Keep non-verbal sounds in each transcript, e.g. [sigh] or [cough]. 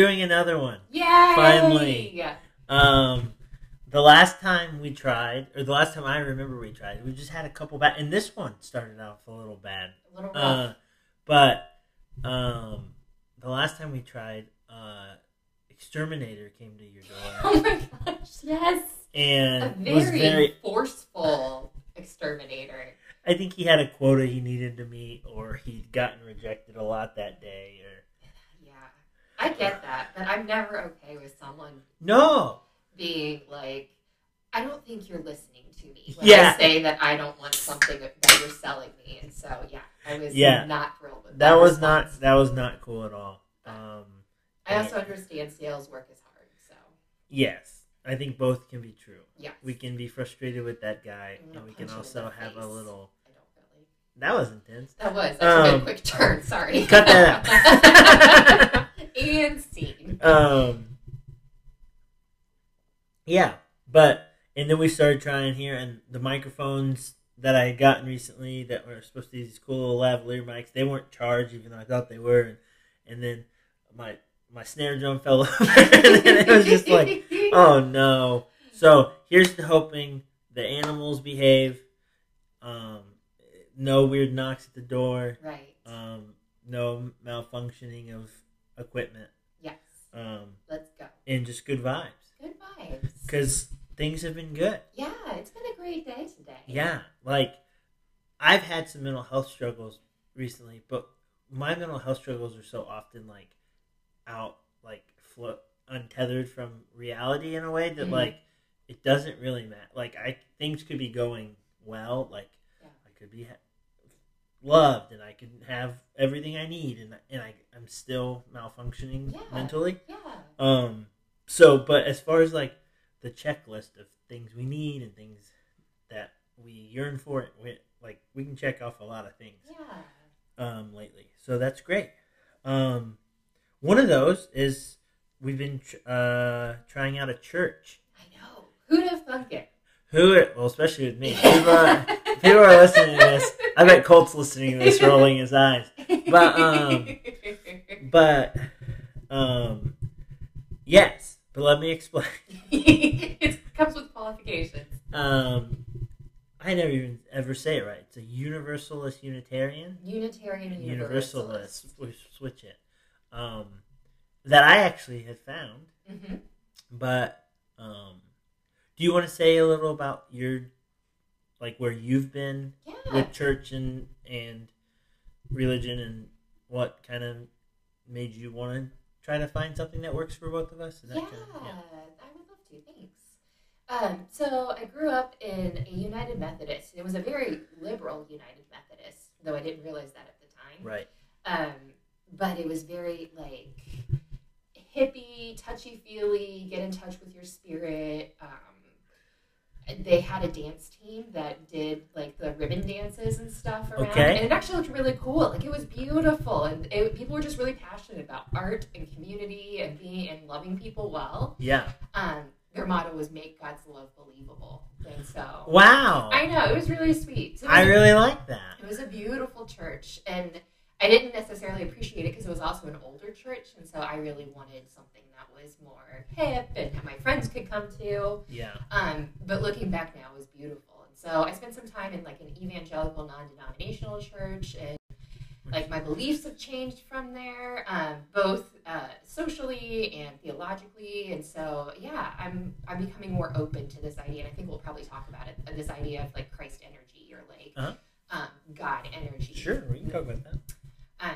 doing another one. Yay! Finally. Um, the last time we tried, or the last time I remember we tried, we just had a couple bad, and this one started off a little bad. A little rough. Uh, but um, the last time we tried, uh, exterminator came to your door [laughs] oh my gosh, yes. A and very, was a very. forceful exterminator. I think he had a quota he needed to meet, or he'd gotten rejected a lot that day, or. I get that, but I'm never okay with someone no. being like, I don't think you're listening to me when Yeah. I say that I don't want something that you're selling me. And so, yeah, I was Yeah. not thrilled with that. That was response. not that was not cool at all. Um, I also understand sales work is hard, so yes, I think both can be true. yeah. We can be frustrated with that guy, and we can punch him in also have a little. Really. That was intense. That was. That's a Um, good quick turn. Sorry. cut that [laughs] [laughs] and scene. Um, yeah, but and then we started trying here, and the microphones that I had gotten recently that were supposed to be these cool little lavalier mics, they weren't charged, even though I thought they were, and, and then my my snare drum fell [laughs] over, and it was just like, oh no. So here's to hoping the animals behave. Um, no weird knocks at the door. Right. Um, no malfunctioning of equipment. yes. Um, Let's go. and just good vibes Good vibes. because things have been good. yeah, it's been a great day today. Yeah, like I've had some mental health struggles recently, but my mental health struggles are so often like out, like flo- untethered from reality in a way that Mhm. like it doesn't really matter. Like I things could be going well, like Yeah. I could be ha- loved and I can have everything I need, and and I I'm still malfunctioning Yeah. mentally. Yeah. Um. So, but as far as like the checklist of things we need and things that we yearn for, we, like we can check off a lot of things. Yeah. Um. Lately, so that's great. Um. One of those is we've been tr- uh trying out a church. I know. Who'd have thunk it? Who? Well, especially with me. [laughs] People are, listening to this. I bet Colt's listening to this, rolling his eyes. But, um, But, um, yes. But let me explain. [laughs] it comes with qualifications. Um, I never even ever say it right. It's a Universalist Unitarian. Unitarian Universalist. We switch it. Um, that I actually had found. hmm But um, do you want to say a little about your, like where you've been Yeah. with church and and religion and what kind of made you want to try to find something that works for both of us? Yeah, kind of- I would love to. Thanks. Um, so I grew up in a United Methodist. It was a very liberal United Methodist, though I didn't realize that at the time. Right. Um, but it was very like hippie, touchy feely, get in touch with your spirit. Um, they had a dance team that did like the ribbon dances and stuff around, Okay. and it actually looked really cool. Like it was beautiful, and it, people were just really passionate about art and community and being and loving people well. Yeah. Um, their motto was "Make God's love believable," and so Wow. I know it was really sweet. So I was a- really like that. it was a beautiful church, and I didn't necessarily appreciate it because it was also an older church, and so I really wanted something that was more hip and that my friends could come to. Yeah. Um, but looking back now, it was beautiful, and so I spent some time in like an evangelical, non-denominational church, and like my beliefs have changed from there, um, both uh, socially and theologically, and so yeah, I'm I'm becoming more open to this idea, and I think we'll probably talk about it. This idea of like Christ energy or like Uh-huh. um, God energy. Sure, we can talk about that. Um,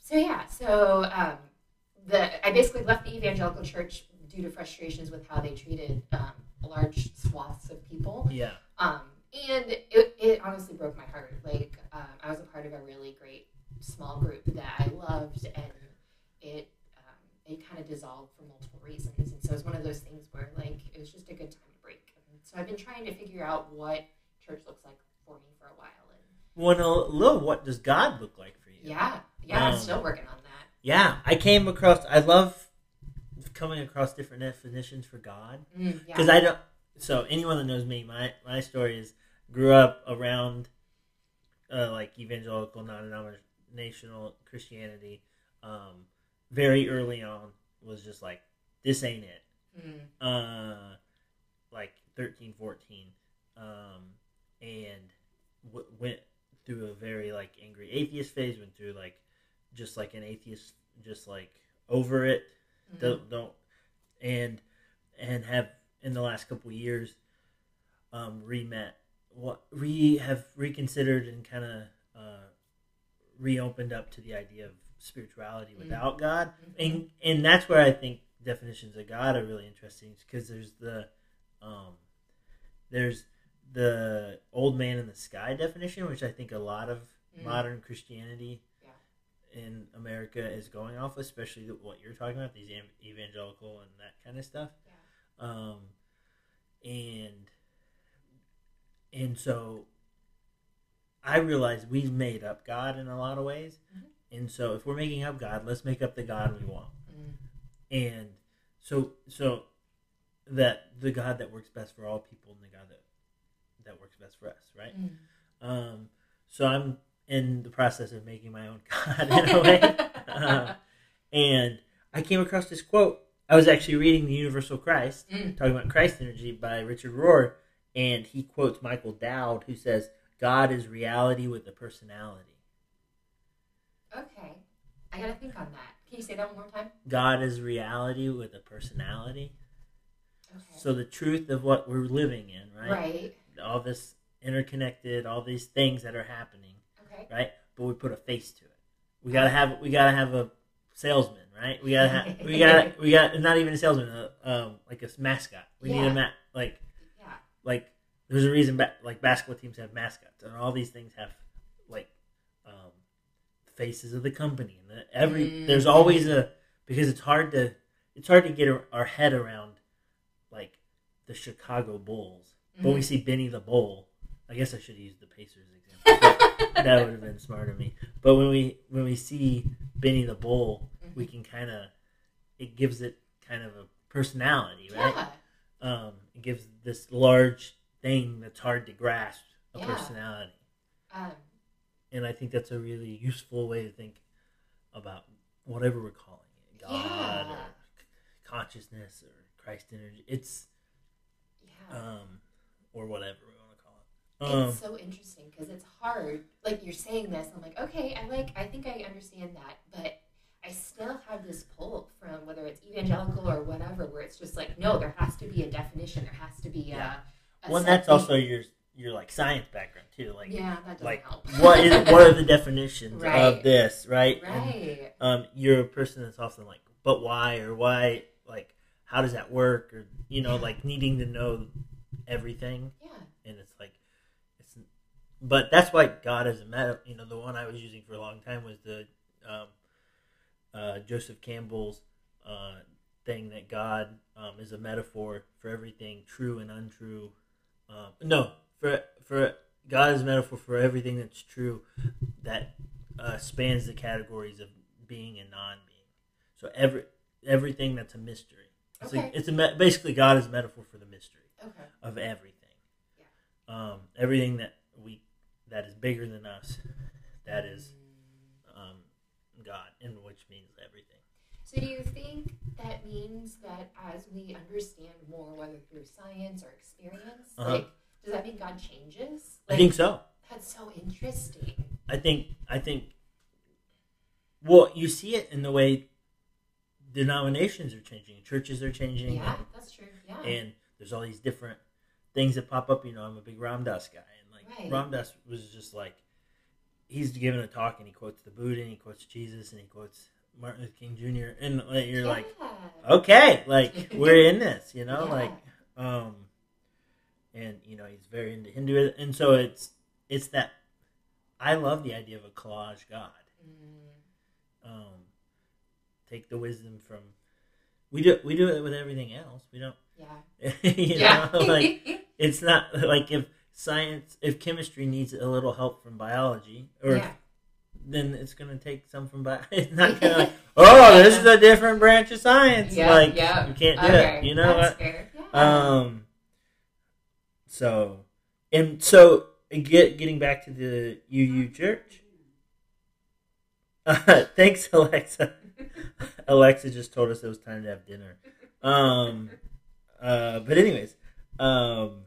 so yeah, so um, the I basically left the evangelical church due to frustrations with how they treated um, large swaths of people. Yeah. Um, and it, it honestly broke my heart. Like um, I was a part of a really great small group that I loved, and it um, it kind of dissolved for multiple reasons. And so it was one of those things where like it was just a good time to break. And so I've been trying to figure out what church looks like for me for a while. And Well, a little. What does God look like? Yeah, yeah, I'm Um, still working on that. Yeah, I came across. I love coming across different definitions for God Mm, yeah. because I don't. So anyone that knows me, my my story is grew up around uh, like evangelical, non denominational Christianity, um, very early on was just like this ain't it. Mm. Uh, like 13, 14, um, and w- went through a very like angry atheist phase. Went through like just like an atheist, just like over it. Mhm. Don't don't and and have in the last couple years um re-met what re have reconsidered and kind of uh reopened up to the idea of spirituality Mm. without god Mhm. and and that's where i think definitions of god are really interesting because there's the um there's the old man in the sky definition which i think a lot of Mm. modern christianity Yeah. in america is going off especially what you're talking about these evangelical and that kind of stuff Yeah. um and and so i realize we've made up god in a lot of ways Mhm. and so if we're making up god let's make up the god we want Mm. and so so that the god that works best for all people and the god that that works best for us right Mm. um so i'm in the process of making my own god in a way Uh, [laughs] and i came across this quote i was actually reading the universal christ Mm. talking about christ energy by richard rohr and he quotes michael dowd who says god is reality with a personality Okay. I gotta think on that. Can you say that one more time? god is reality with a personality Okay. so the truth of what we're living in right, right. All this interconnected all these things that are happening Okay. right but we put a face to it we gotta have we gotta have a salesman right we gotta have we [laughs] gotta we got not even a salesman uh, um like a mascot we need a mat like Yeah. like there's a reason ba- like basketball teams have mascots and all these things have like um faces of the company and the, every Mm. there's always a because it's hard to it's hard to get our- our head around like the Chicago Bulls but we see Benny the Bull I guess I should use the Pacers example [laughs] that would have been smart of me but when we when we see Benny the Bull we can kind of it gives it kind of a personality right yeah. um, it gives this large thing that's hard to grasp a Yeah. personality. Um, And I think that's a really useful way to think about whatever we're calling it God Yeah. or consciousness or Christ energy. It's, yeah. um, or whatever we want to call it. Um, it's so interesting because it's hard. Like you're saying this, I'm like, okay, I like, I think I understand that, but I still have this pull from whether it's evangelical or whatever, where it's just like, no, there has to be a definition. There has to be a. Yeah. a well, that's also your, your like science background too. Like, yeah, that doesn't like help. what is, what are the [laughs] definitions Right. of this, right? And, right? um, you're a person that's often like, but why or why, like, how does that work, or you know, like needing to know everything, yeah. and it's like, it's, but that's why God is a meta. You know, the one I was using for a long time was the um, uh, Joseph Campbell's uh, thing that God um, is a metaphor for everything true and untrue. Um, no, for for God is a metaphor for everything that's true that uh, spans the categories of being and non-being. So every everything that's a mystery. It's, Okay. like, it's a me- basically God is a metaphor for the mystery Okay. of everything. Um, everything that we that is bigger than us, that is um, God, and which means everything. So, do you think that means that as we understand more, whether through science or experience, Uh-huh. like, does that mean God changes? I think so. That's so interesting. I think I think. Well, you see it in the way denominations are changing, churches are changing, Yeah, and, that's true. Yeah. and there's all these different things that pop up. You know, I'm a big Ram Dass guy, and like Right. Ram Dass was just like he's giving a talk and he quotes the Buddha and he quotes Jesus and he quotes Martin Luther King Jr. and you're like, okay, like [laughs] we're in this, you know, Yeah. like, um, and you know he's very into Hinduism, and so it's it's that I love the idea of a collage God. Mm, Um, take the wisdom from we do we do it with everything else. We don't, yeah. [laughs] you yeah. know, like [laughs] it's not like if science if chemistry needs a little help from biology or yeah. then it's gonna take some from bio. [laughs] It's not gonna like, oh, this is a different branch of science. Yeah, like yeah. you can't do Okay, it. You know that's what? Yeah. Um. So, and so get getting back to the UU church. Uh, [laughs] thanks, Alexa. [laughs] Alexa just told us it was time to have dinner. Um, uh, but anyways, um,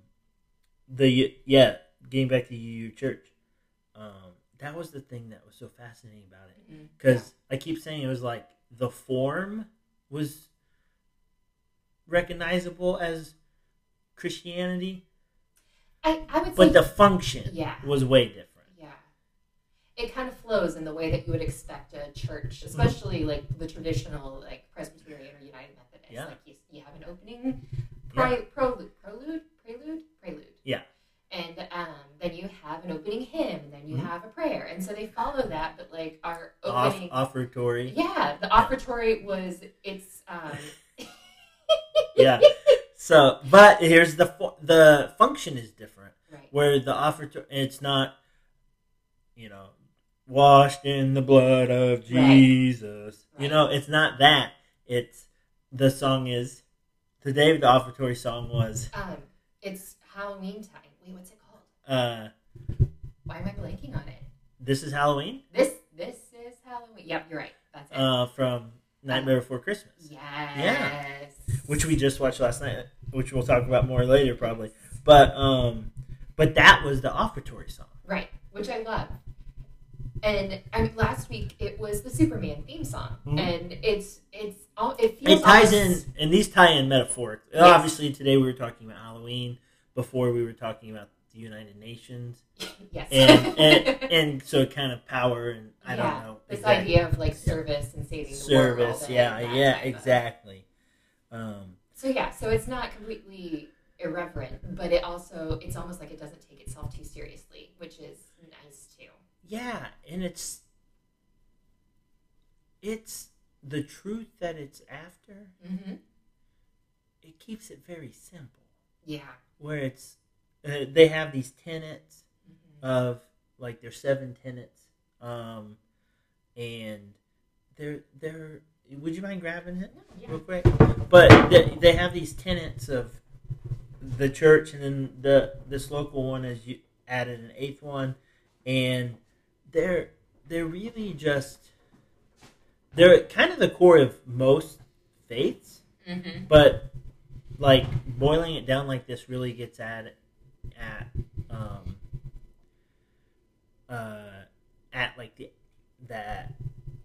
the yeah, getting back to your church, um, that was the thing that was so fascinating about it Mhm. because I keep saying it was like the form was recognizable as Christianity, I, I would say but the function Yeah. was way different. Yeah. It kind of flows in the way that you would expect a church, Mm-hmm. especially like the traditional like Presbyterian or United Methodist. Yeah. Like you, you have an opening pri- prelude, prelude, prelude, prelude. Yeah. And um, then you have an opening hymn, and then you Mhm. have a prayer, and so they follow that. But like our Off, opening, offertory. yeah, the offertory was it's um, [laughs] yeah. So, but here's the fu- the function is different. right, Where the offertory, it's not, you know, washed in the blood of Jesus. You Right. know, it's not that. It's the song is today. The offertory song was um, it's Halloween time. Wait, what's it called? uh, Why am I blanking on it? "This Is Halloween" This this is Halloween. Yep, you're right. That's it. uh, from Nightmare Before Christmas, yes. Yeah. which we just watched last night, which we'll talk about more later probably. But um, but that was the offertory song. right, which I love. And I mean, last week it was the Superman theme song, Mhm. and it's it's all it feels it ties almost- in and these tie in metaphoric Yes. obviously today we were talking about halloween before we were talking about the united nations [laughs] yes, and and, [laughs] and so kind of power and i Yeah, don't know this exactly. idea of like service and saving the service world. yeah yeah exactly um So yeah, so it's not completely irreverent, but it also it's almost like it doesn't take itself too seriously, which is nice too. yeah and it's it's the truth that it's after Mm-hmm. it keeps it very simple Yeah. where it's uh, they have these tenets Mhm. of like there's seven tenets um and they're they're would you mind grabbing it yeah. real quick but they, they have these tenets of the church and then the this local one has you added an eighth one and they're they're really just they're kind of the core of most faiths Mm-hmm. but like boiling it down like this really gets at at um uh at like the that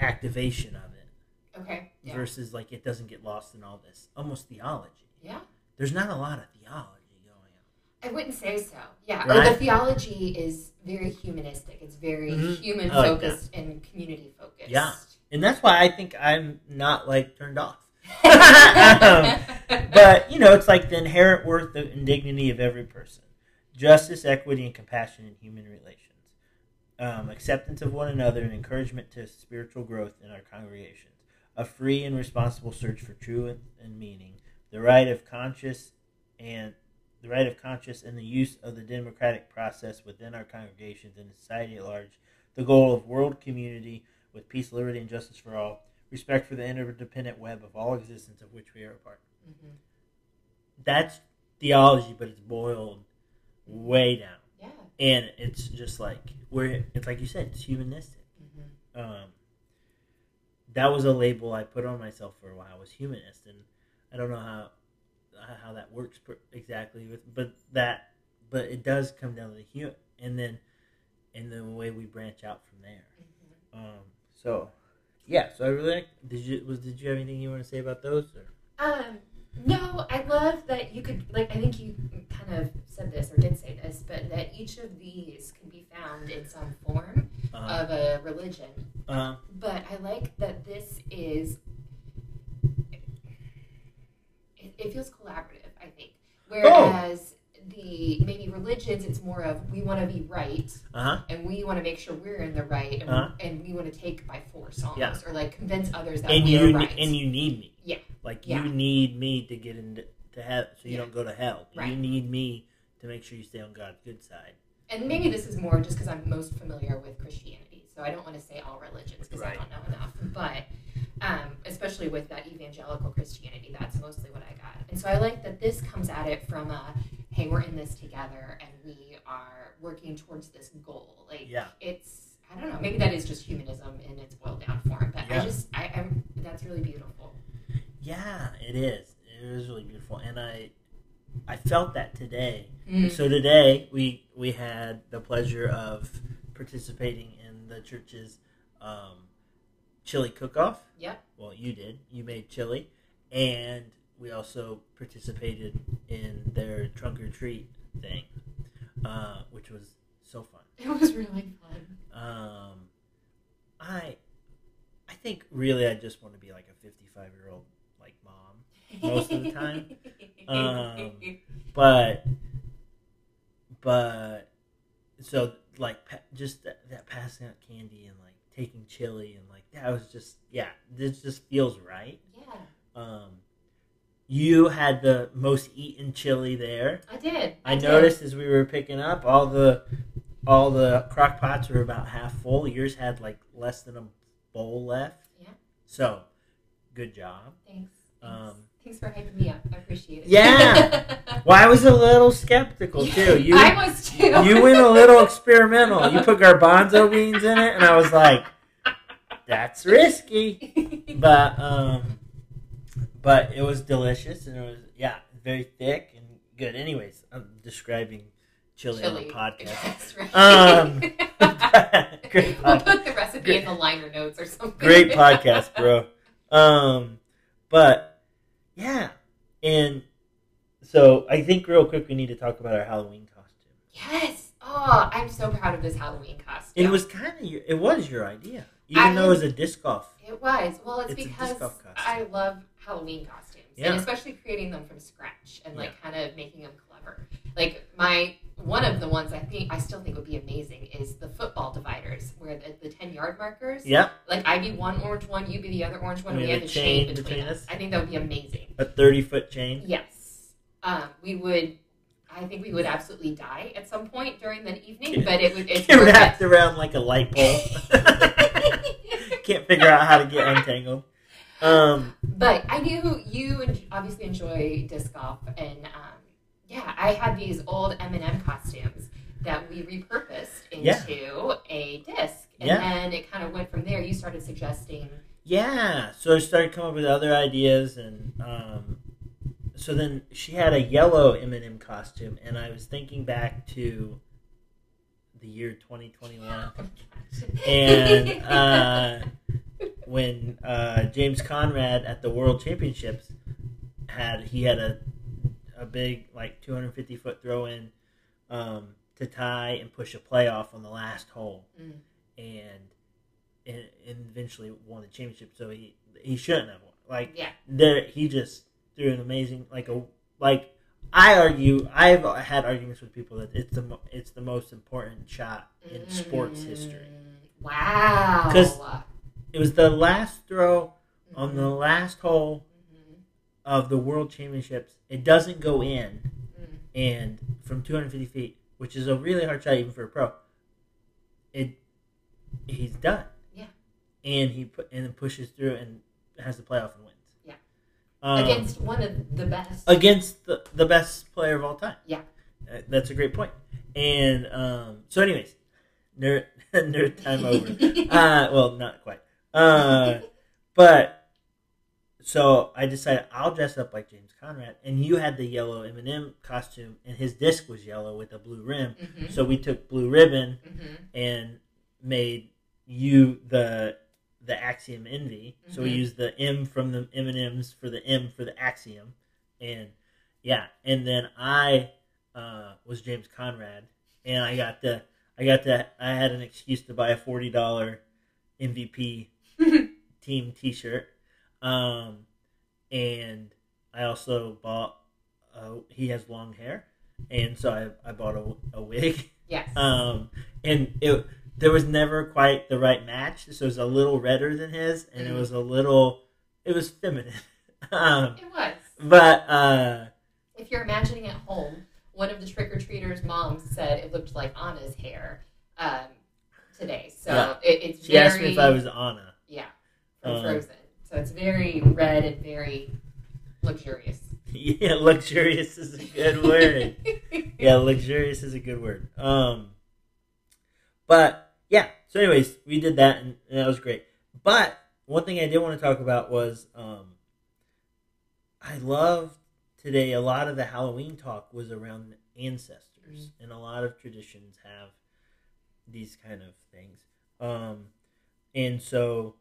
activation of it Okay. Yeah. versus like it doesn't get lost in all this almost theology Yeah. there's not a lot of theology I wouldn't say so. Yeah, Right? the theology is very humanistic. It's very Mhm. human like focused and community focused. Yeah. and that's why i think i'm not like turned off [laughs] [laughs] but you know it's like the inherent worth and dignity of every person justice equity and compassion in human relations um, acceptance of one another and encouragement to spiritual growth in our congregations a free and responsible search for truth and meaning the right of conscious and the right of conscience and the use of the democratic process within our congregations and society at large the goal of world community with peace liberty and justice for all respect for the interdependent web of all existence of which we are a part Mhm. that's theology, but it's boiled way down, Yeah. and it's just like where it's like you said, it's humanistic. Mhm. Um, that was a label I put on myself for a while was humanist, and I don't know how how that works exactly with, but that but it does come down to the human, and then and the way we branch out from there. Mhm. Um, so yeah, so I really like. Did you was did you have anything you want to say about those? Or? Um, no, I love that you could like. I think you kind of said this or did say this, but that each of these can be found in some form Uh, of a religion. uh, But I like that this is. It, it feels collaborative. I think, whereas the maybe religions, it's more of we want to be right uh huh. and we want to make sure we're in the right and, Uh-huh. and we want to take by force almost Yeah. or like convince others that and we you are right. and you need me. Yeah. Like Yeah. you need me to get into to heaven, so you Yeah. don't go to hell. You need me to make sure you stay on God's good side. and maybe this is more just because I'm most familiar with Christianity, so I don't want to say all religions because Right. I don't know enough. But um, especially with that evangelical Christianity, that's mostly what I got. And so I like that this comes at it from a, hey, we're in this together and we are working towards this goal. Like Yeah. it's I don't know. Maybe that is just humanism in its boiled down form. But Yeah. I just, I, I'm that's really beautiful. Yeah, it is. It is really beautiful, and I, I felt that today. Mm. So today we we had the pleasure of participating in the church's um, chili cook-off. Yep. Well, you did. You made chili, and we also participated in their trunk or treat thing, uh, which was so fun. [laughs] It was really fun. Um, I, I think really I just want to be like a fifty-five year old like mom, Most of the time. [laughs] Um, but, but, so like pa- just that, that passing out candy and like taking chili and like that was just yeah, this just feels right. yeah, Um, you had the most eaten chili there. I did. I did. noticed as we were picking up all the all the crock pots were about half full. Yours had like less than a bowl left. Yeah. So, good job. Thanks. Thanks. Um, Thanks for hyping me up. I appreciate it. Yeah. [laughs] Well, I was a little skeptical too. [laughs] You I was too. [laughs] you went a little experimental. You put garbanzo beans in it, and I was like, "That's risky." But um, but it was delicious, and it was yeah, very thick and good. Anyways, I'm describing chili, on Chili. the podcast. Right. Um, great we'll podcast. put the recipe Great- in the liner notes or something. Great podcast, bro. Um, but yeah, and so I think real quick we need to talk about our Halloween costume. Yes. Oh, I'm so proud of this Halloween costume. It was kind of your, it was your idea, even I- though it was a disc golf. It was. Well, it's, It's because. I love Halloween costumes. Yeah. And especially creating them from scratch and like kind of making them clever. Like my one of the ones I think I still think would be amazing is the football dividers where the, the 10 yard markers Yep, like I'd be one orange one, you'd be the other orange one, We and we have a chain chain between, us. us. I think that would be amazing. a thirty foot chain. Yes. Um, we would I think we would absolutely die at some point during the evening, Yeah. but it would it's [laughs] wrapped around like a light pole. [laughs] Can't figure out how to get untangled. Um, But I knew you obviously enjoy disc golf, and um, yeah, I had these old M&M costumes that we repurposed into Yeah. a disc, and Yeah. then it kind of went from there. You started suggesting, yeah, so I started coming up with other ideas, and um, so then she had a yellow M&M costume, and I was thinking back to the year 2021. oh and uh, [laughs] when uh, James Conrad at the World Championships had he had a a big like 250 foot throw in um, to tie and push a playoff on the last hole, Mm. and, and and eventually won the championship. So he he shouldn't have won. Like yeah, there, he just threw an amazing like a like. I argue. I've had arguments with people that it's the it's the most important shot in sports history. Wow, because It was the last throw on the last hole. Of the World Championships. It doesn't go in, Mm. and from 250 feet, which is a really hard shot even for a pro. It he's done. Yeah. and he put and then pushes through and has the playoff and wins. Yeah. um, against one of the best. against the, the best player of all time. Yeah. Uh, that's a great point. And um, so, anyways, nerd [laughs] nerd time over. [laughs] uh, well, not quite. Uh, but so I decided I'll dress up like James Conrad, and you had the yellow M&M costume, and his disc was yellow with a blue rim. Mhm. So we took blue ribbon Mhm. and made you the the Axiom Envy. So we Mhm. used the M from the M and M's for the M for the Axiom, and yeah, and then I uh, was James Conrad, and I got the I got the I had an excuse to buy a forty dollar MVP [laughs] team T-shirt, um, and I also bought. Uh, he has long hair, and so I, I bought a, a wig. [laughs] Yes. Um, and it there was never quite the right match. So it was a little redder than his, and it Mhm. was a little it was feminine. [laughs] um, it was. but uh, If you're imagining at home, one of the trick or treaters' moms said it looked like Anna's hair um, today. So Yeah. it, it's she very asked me if I was Anna. yeah from Um, Frozen. So it's very red and very luxurious. [laughs] yeah, luxurious is a good word. [laughs] yeah, luxurious is a good word. Um, but yeah, So, anyways, we did that, and, and that was great. But one thing I did want to talk about was um, I love today. A lot of the Halloween talk was around ancestors, and a lot of traditions have these kind of things. Um, and so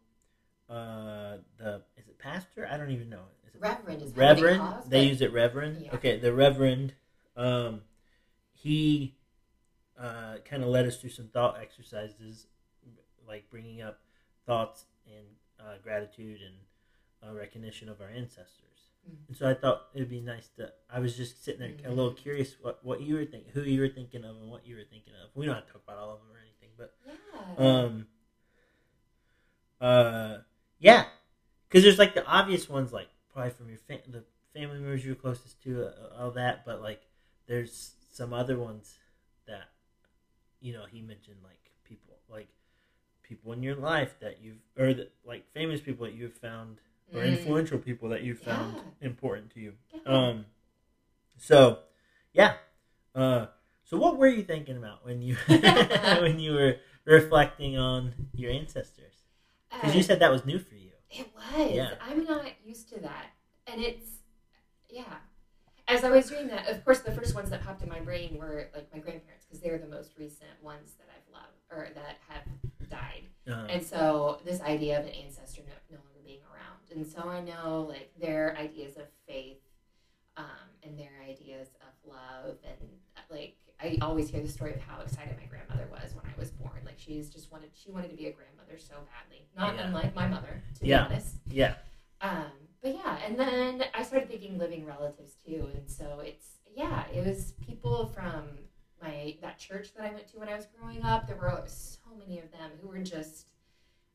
uh, the is it pastor? I don't even know. Is it Reverend is Reverend? Cause, they use it Reverend. Yeah. Okay, the Reverend. Um, he uh, kind of led us through some thought exercises, like bringing up thoughts and uh, gratitude and uh, recognition of our ancestors. Mhm. And so I thought it would be nice to. I was just sitting there, a little Mhm. curious what what you were thinking, who you were thinking of, and what you were thinking of. We don't have to talk about all of them or anything, but Yeah. um, uh, yeah, because there's like the obvious ones, like probably from your fa- the family members you're closest to, uh, all that. But like, there's some other ones that, you know, he mentioned like people, like people in your life that you've, or like famous people that you've found, or Mm. influential people that you've found Yeah. important to you. Yeah. Um, so yeah. Uh, so what were you thinking about when you [laughs] when you were reflecting on your ancestors? Because you Uh, said that was new for you. It was. Yeah. I'm not used to that. And it's, yeah. As I was doing that, of course, the first ones that popped in my brain were like my grandparents because they're the most recent ones that I've loved or that have died. Uh, And so this idea of an ancestor no, no longer being around. And so I know like their ideas of faith um, and their ideas of love. And like I always hear the story of how excited my grandmother was when I was born. Like she's just wanted, she wanted to be a grandmother so badly. Not Yeah. unlike my mother, to Yeah. be honest. yeah. Um, but yeah, and then I started thinking living relatives too, and so it's yeah, it was people from my that church that I went to when I was growing up. There were so many of them who were just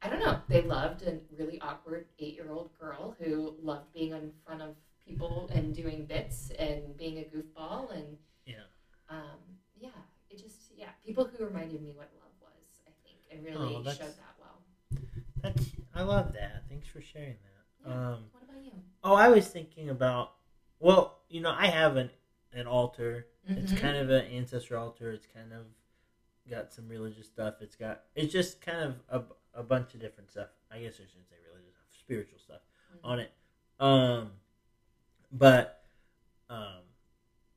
I don't know. They loved a really awkward eight year old girl who loved being in front of people and doing bits and being a goofball and Yeah. Um, yeah, it just yeah, people who reminded me what love was. I think and really Oh, showed that well. That's I love that. Thanks for sharing that. Yeah. Um, what about you? oh, I was thinking about. Well, you know, I have an an altar. It's Mhm. kind of an ancestor altar. It's kind of got some religious stuff. It's got it's just kind of a, a bunch of different stuff. I guess I shouldn't say religious stuff, spiritual stuff on it. Um, but um,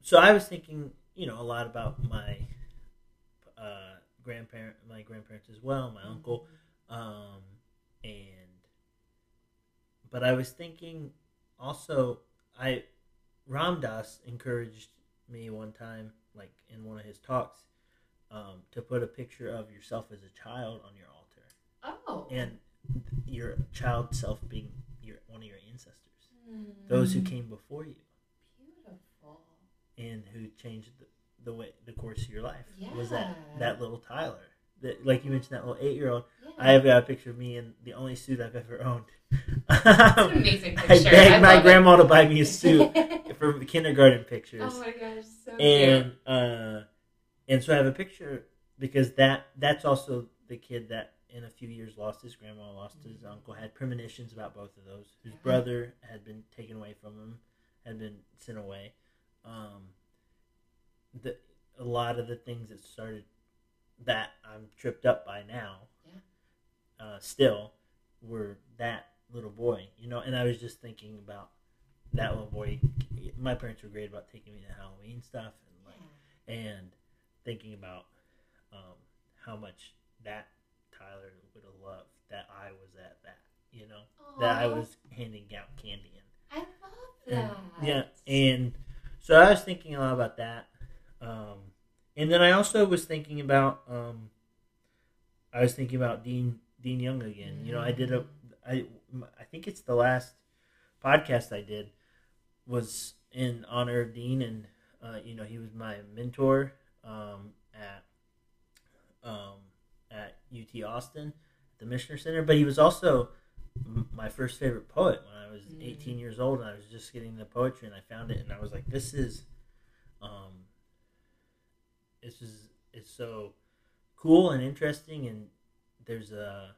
so I was thinking, you know, a lot about my uh, grandparent, my grandparents as well, my uncle, um, and but I was thinking also, I Ram Dass encouraged me one time, like in one of his talks, um, to put a picture of yourself as a child on your altar, Oh. and your child self being your one of your ancestors, those who came before you. And who changed the, the way the course of your life. Was that that little Tyler? That like you mentioned that little eight year old. Yeah. I have got a picture of me in the only suit I've ever owned. An amazing [laughs] I picture. begged my love grandma to buy me a it. suit [laughs] for kindergarten pictures, oh my gosh, so and uh, and so I have a picture because that that's also the kid that in a few years lost his grandma, lost his uncle, had premonitions about both of those. Yeah. brother had been taken away from him, had been sent away. Um, the a lot of the things that started that I'm tripped up by now, Yeah. uh, still were that little boy, you know. And I was just thinking about that little boy. My parents were great about taking me to Halloween stuff and like Yeah. and thinking about um, how much that Tyler would have loved that I was at that, you know, that I was handing out candy in. I love And, that. yeah, and so I was thinking a lot about that, um, and then I also was thinking about um, I was thinking about Dean Dean Young again. You know, I did a I I think it's the last podcast I did was in honor of Dean, and uh, you know he was my mentor um, at um, at UT Austin, the Michener Center, but he was also my first favorite poet when I was Mm. 18 years old, and I was just getting the poetry, and I found it, and I was like, this is, um, this is it's so cool and interesting, and there's a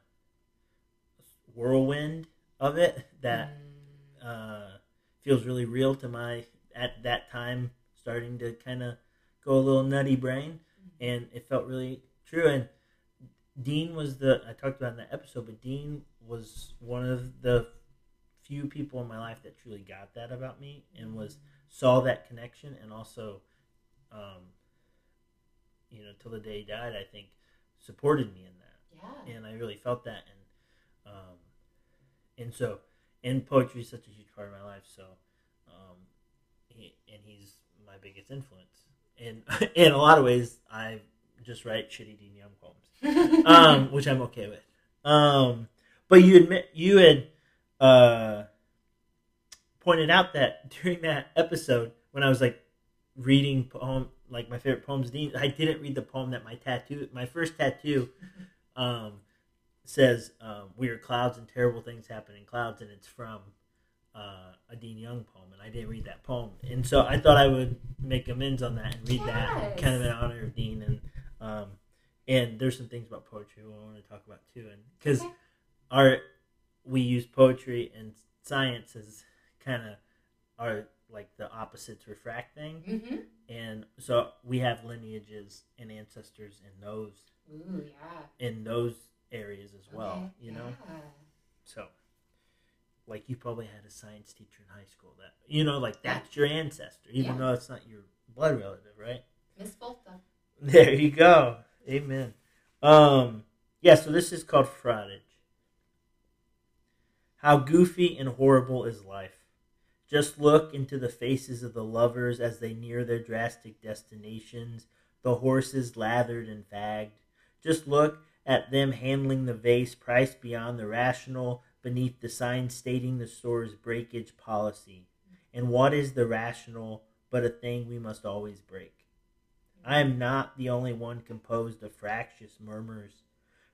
whirlwind of it that Mm. uh, feels really real to my at that time starting to kind of go a little nutty brain and it felt really true and Dean was the I talked about in that episode, but Dean was one of the few people in my life that truly got that about me and was saw that connection and also, um, you know, till the day he died, I think supported me in that, Yeah. and I really felt that, and um, and so, and poetry is such a huge part of my life, so, um, he, and he's my biggest influence, and [laughs] in a lot of ways, I just write shitty Dean Young poems um, [laughs] which I'm okay with. Um, but you admit you had uh, pointed out that [laughs] during that episode when I was like reading poem like my favorite poems, Dean, I didn't read the poem that my tattoo, my first tattoo, um, says um, "We are clouds and terrible things happen in clouds," and it's from uh, a Dean Young poem, and I didn't read that poem, and so I thought I would make amends on that and read that, kind of in honor of Dean, and um, and there's some things about poetry I want to talk about too, and because Okay. our we use poetry and science as kind of are like the opposites refract thing, mm-hmm. and so we have lineages and ancestors in those Ooh, yeah. in those areas as well, Okay, you know. yeah. So, like you probably had a science teacher in high school that you know, like that's your ancestor, even Yeah. though it's not your blood relative, right? Miss Volta. [laughs] There you go. Amen. Um, yeah. So this is called frottage. How goofy and horrible is life. Just look into the faces of the lovers as they near their drastic destinations, the horses lathered and fagged. Just look at them handling the vase priced beyond the rational beneath the sign stating the store's breakage policy. And what is the rational but a thing we must always break? I am not the only one composed of fractious murmurs.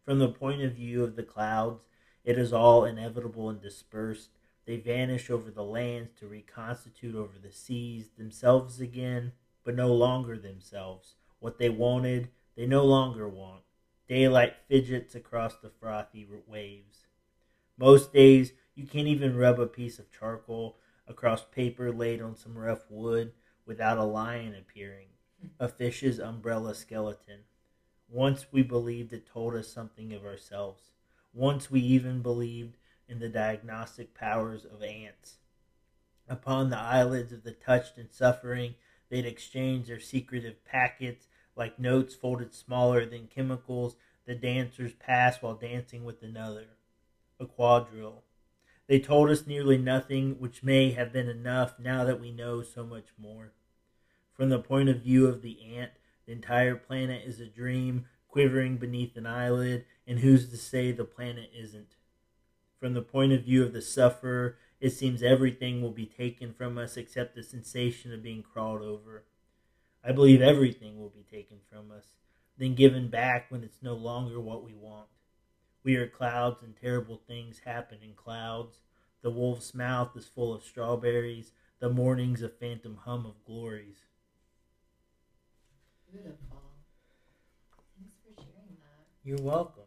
From the point of view of the clouds, it is all inevitable and dispersed. They vanish over the lands to reconstitute over the seas, themselves again, but no longer themselves. What they wanted, they no longer want. Daylight fidgets across the frothy waves. Most days, you can't even rub a piece of charcoal across paper laid on some rough wood without a lion appearing a fish's umbrella skeleton. Once we believed it told us something of ourselves. Once we even believed in the diagnostic powers of ants. Upon the eyelids of the touched and suffering, they'd exchange their secretive packets like notes folded smaller than chemicals the dancers pass while dancing with another. A quadrille. They told us nearly nothing, which may have been enough now that we know so much more. From the point of view of the ant, the entire planet is a dream quivering beneath an eyelid, and who's to say the planet isn't? From the point of view of the sufferer, it seems everything will be taken from us except the sensation of being crawled over. I believe everything will be taken from us, then given back when it's no longer what we want. We are clouds, and terrible things happen in clouds. The wolf's mouth is full of strawberries. The morning's a phantom hum of glories. Beautiful. Thanks for sharing that. You're welcome.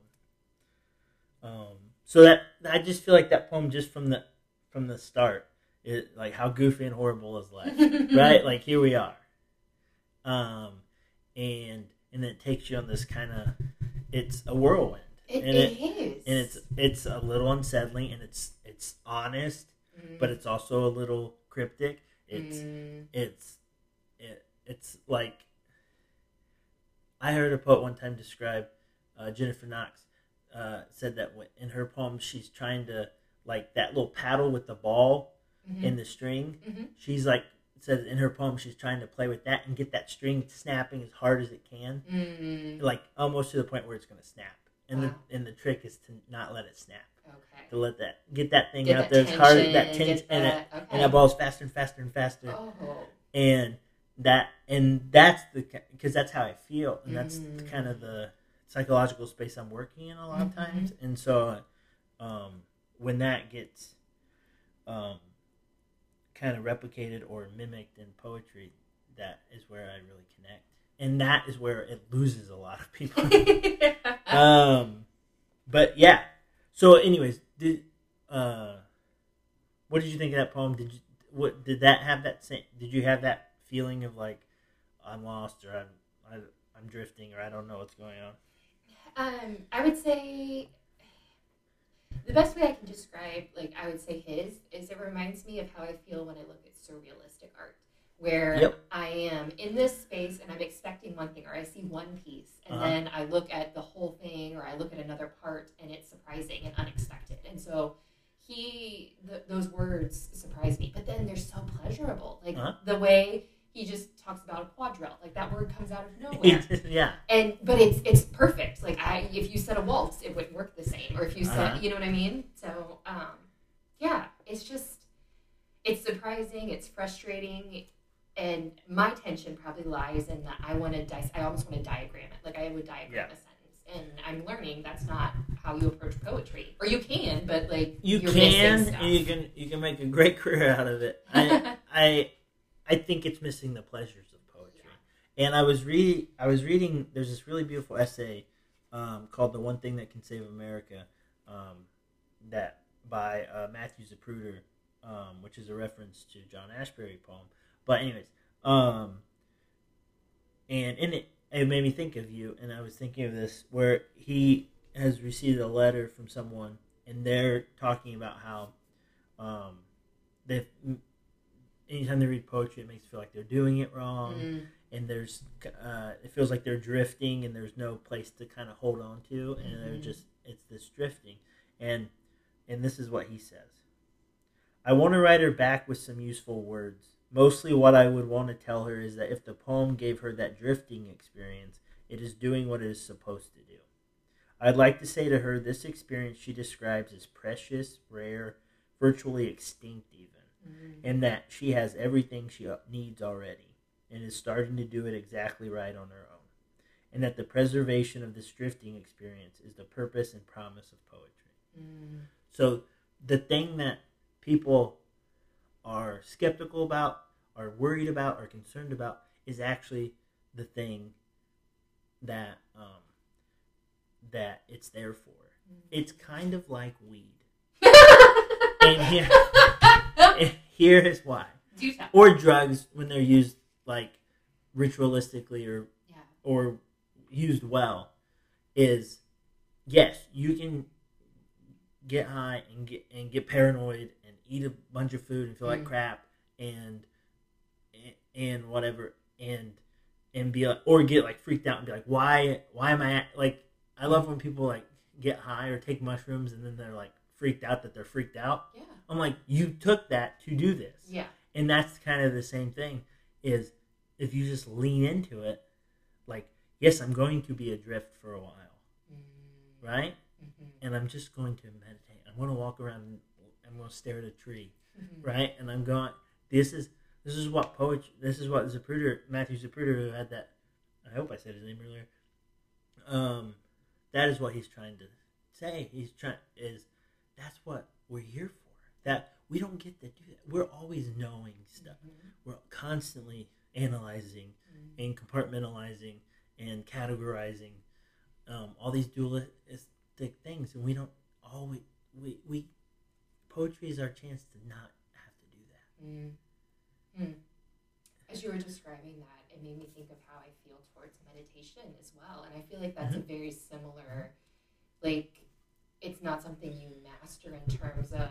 Um, so that I just feel like that poem just from the from the start, it like how goofy and horrible is life, [laughs] right? Like here we are, um, and and it takes you on this kind of it's a whirlwind, It, and it is. and it's it's a little unsettling, and it's it's honest, Mm. but it's also a little cryptic. It's Mm. it's it, it's like I heard a poet one time describe uh, Jennifer Knox uh, said that in her poem she's trying to like that little paddle with the ball Mhm. in the string. Mhm. She's like says in her poem she's trying to play with that and get that string snapping as hard as it can, Mm. like almost to the point where it's going to snap. And Wow. the and the trick is to not let it snap. Okay. To let that get that thing Get out that there as hard as that tension and it that- okay. and that ball's faster and faster and faster Oh. and that and that's the because that's how I feel, and that's Mm. kind of the psychological space I'm working in a lot of Mhm. times. And so, um, when that gets um, kind of replicated or mimicked in poetry, that is where I really connect, and that is where it loses a lot of people. [laughs] um, but yeah. So, anyways, did uh, what did you think of that poem? Did you what did that have that same? Did you have that feeling of like I'm lost or I'm I, I'm drifting or I don't know what's going on? Um, I would say the best way I can describe, like I would say his, is it reminds me of how I feel when I look at surrealistic art, where Yep. I am in this space and I'm expecting one thing, or I see one piece, and Uh-huh. then I look at the whole thing, or I look at another part, and it's surprising and unexpected. And so he, th- those words surprise me, but then they're so pleasurable, like Uh-huh. the way. He just talks about a quadrille, like that word comes out of nowhere. [laughs] Yeah. and but it's it's perfect. Like i if you said a waltz it wouldn't work the same. Or if you said Uh-huh. you know what i mean? So um yeah it's just it's surprising it's frustrating and my tension probably lies in that i want to dice i almost want to diagram it. Like i would diagram Yeah. a sentence and i'm learning that's not how you approach poetry. Or you can but like You can, and you can, you can make a great [laughs] career out of it. I, [laughs] I, I think it's missing the pleasures of poetry. And I was reading, I was reading. There's this really beautiful essay um, called "The One Thing That Can Save America," um, that by uh, Matthew Zapruder, um, which is a reference to John Ashbery poem. But anyways, um, and in it, it made me think of you, and I was thinking of this where he has received a letter from someone, and they're talking about how um, they anytime they read poetry, it makes them feel like they're doing it wrong Mm, and there's uh, it feels like they're drifting and there's no place to kind of hold on to and they're Mhm. just it's this drifting. And and this is what he says. I want to write her back with some useful words. Mostly what i would want to tell her is that if the poem gave her that drifting experience it is doing what it is supposed to do. I'd like to say to her this experience she describes is precious rare virtually extinct even mm, and that she has everything she needs already and is starting to do it exactly right on her own. And that the preservation of this drifting experience is the purpose and promise of poetry. mm, So, the thing that people are skeptical about, are worried about, are concerned about is actually the thing that um, that it's there for. It's kind of like weed. [laughs] And here, and [laughs] here is why or drugs when they're used like ritualistically or Yeah. or used well is yes you can get high and get and get paranoid and eat a bunch of food and feel like Mm. crap and and whatever and and be like or get like freaked out and be like why why am i like i love when people like get high or take mushrooms and then they're like freaked out that they're freaked out Yeah. I'm like you took that to do this. Yeah. and that's kind of the same thing is if you just lean into it like yes i'm going to be adrift for a while. Mm, right? Mhm, and i'm just going to meditate. I'm going to walk around and i'm going to stare at a tree. Mhm. right? And i'm going this is this is what poetry this is what zapruder matthew zapruder who had that i hope i said his name earlier um that is what he's trying to say. He's trying is that's what we're here for that we don't get to do that we're always knowing stuff Mhm, we're constantly analyzing mhm. and compartmentalizing and categorizing um, all these dualistic things, and we don't always we we poetry is our chance to not have to do that. Mm. Mm. As you were describing that, it made me think of how I feel towards meditation as well. And I feel like that's a very similar, like, it's not something you master in terms of,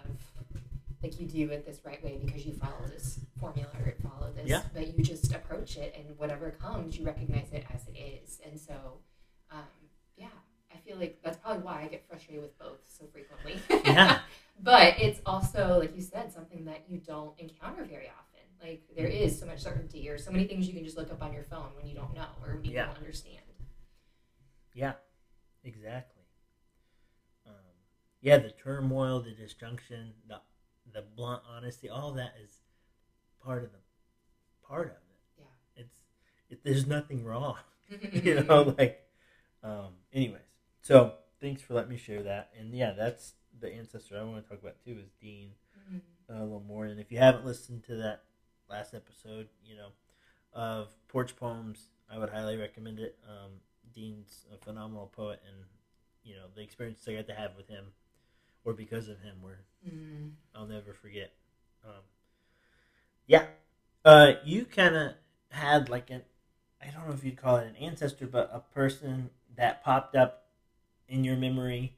like, you do it this right way because you follow this formula or follow this, Yeah. but you just approach it and whatever comes, you recognize it as it is. And so, um, yeah, I feel like that's probably why I get frustrated with both so frequently. Yeah. [laughs] but it's also, like you said, something that you don't encounter very often. Like there is so much certainty or so many things you can just look up on your phone when you don't know or when you Yeah. don't understand. Yeah, exactly. Um, yeah, the turmoil, the disjunction, the the blunt honesty, all that is part of the part of it. Yeah. It's it, there's nothing wrong. [laughs] you [laughs] know, like, um, anyways. So thanks for letting me share that. And yeah, that's the ancestor I want to talk about too is Dean Mhm. uh, a little more. And if you haven't listened to that last episode, you know, of Porch Poems, I would highly recommend it. Um, Dean's a phenomenal poet, and you know the experience I got to have with him, or because of him, were Mm. I'll never forget. Um, yeah, uh, you kind of had like an I don't know if you'd call it an ancestor, but a person that popped up in your memory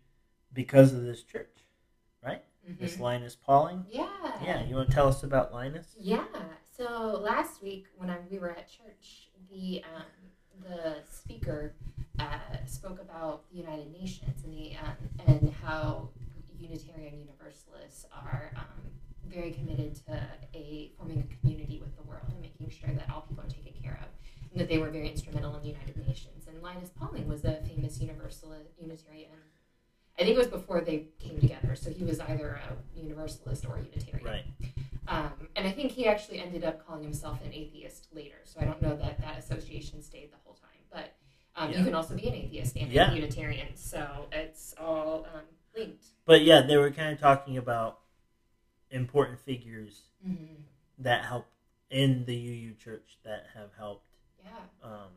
because of this church, right? This Mhm. Linus Pauling. Yeah. Yeah, you want to tell us about Linus? Yeah. So last week when I, we were at church, the um, the speaker uh, spoke about the United Nations and the um, and how Unitarian Universalists are um, very committed to a forming a community with the world and making sure that all people are taken care of, and that they were very instrumental in the United Nations. And Linus Pauling was a famous Universalist Unitarian. I think it was before they came together, so he was either a Universalist or a Unitarian. Right. Um, and I think he actually ended up calling himself an atheist later. So I don't know that that association stayed the whole time. But um, Yeah. you can also be an atheist and Yeah. a Unitarian. So it's all um, linked. But yeah, they were kind of talking about important figures Mm-hmm. that help in the UU Church that have helped Yeah, um,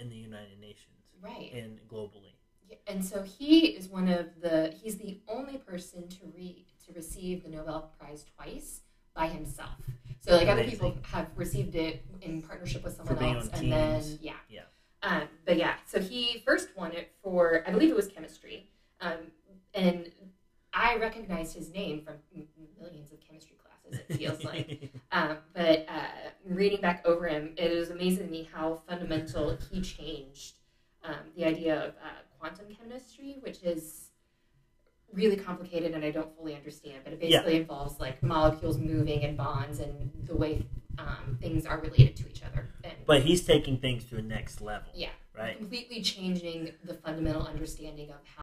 in the United Nations right. and globally. Yeah, And so he is one of the, he's the only person to re, to receive the Nobel Prize twice by himself. So like other people have received it in partnership with someone else, and then yeah, Yeah. Um, but yeah, so he first won it for I believe it was chemistry, um, and I recognized his name from millions of chemistry classes. It feels [laughs] like. Um, but uh, reading back over him, it was amazing to me how fundamental he changed um, the idea of uh, quantum chemistry, which is really complicated and I don't fully understand. But it basically involves like molecules moving and bonds and the way um, things are related to each other. And but he's taking things to a next level. Yeah. Right. completely changing the fundamental understanding of how.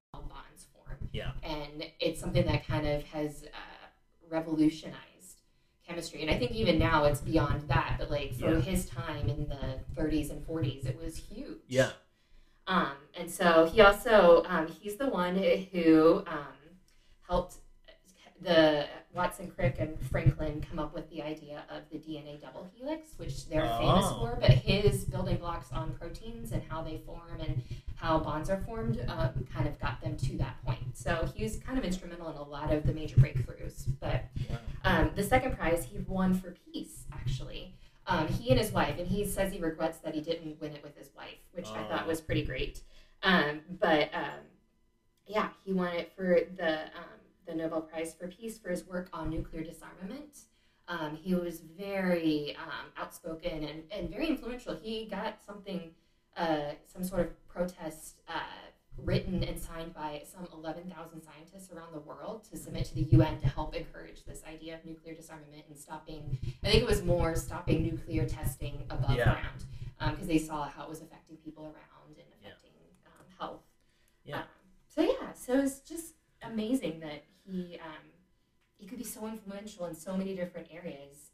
Yeah. And it's something that kind of has uh, revolutionized chemistry. And I think even now it's beyond that. But like for Yeah. his time in the 30s and 40s, it was huge. Yeah. Um, and so he also um, he's the one who um, helped the Watson Crick and Franklin come up with the idea of the DNA double helix, which they're famous Oh. for. But his building blocks on proteins and how they form and how bonds are formed um, kind of got them to that point. So he was kind of instrumental in a lot of the major breakthroughs. But um, the second prize he won for peace, actually. Um, he and his wife, and he says he regrets that he didn't win it with his wife, which I thought Oh. was pretty great. Um, but um, yeah, he won it for the um, the Nobel Prize for Peace for his work on nuclear disarmament. Um, he was very um, outspoken and, and very influential. He got something, uh, some sort of protest uh, written and signed by some 11,000 scientists around the world to submit to the UN to help encourage this idea of nuclear disarmament and stopping, I think it was more stopping nuclear testing above Yeah. ground because they saw how it was affecting people around and Yeah. affecting um, health. Yeah. Um, so yeah, so it's just amazing that he um, he could be so influential in so many different areas.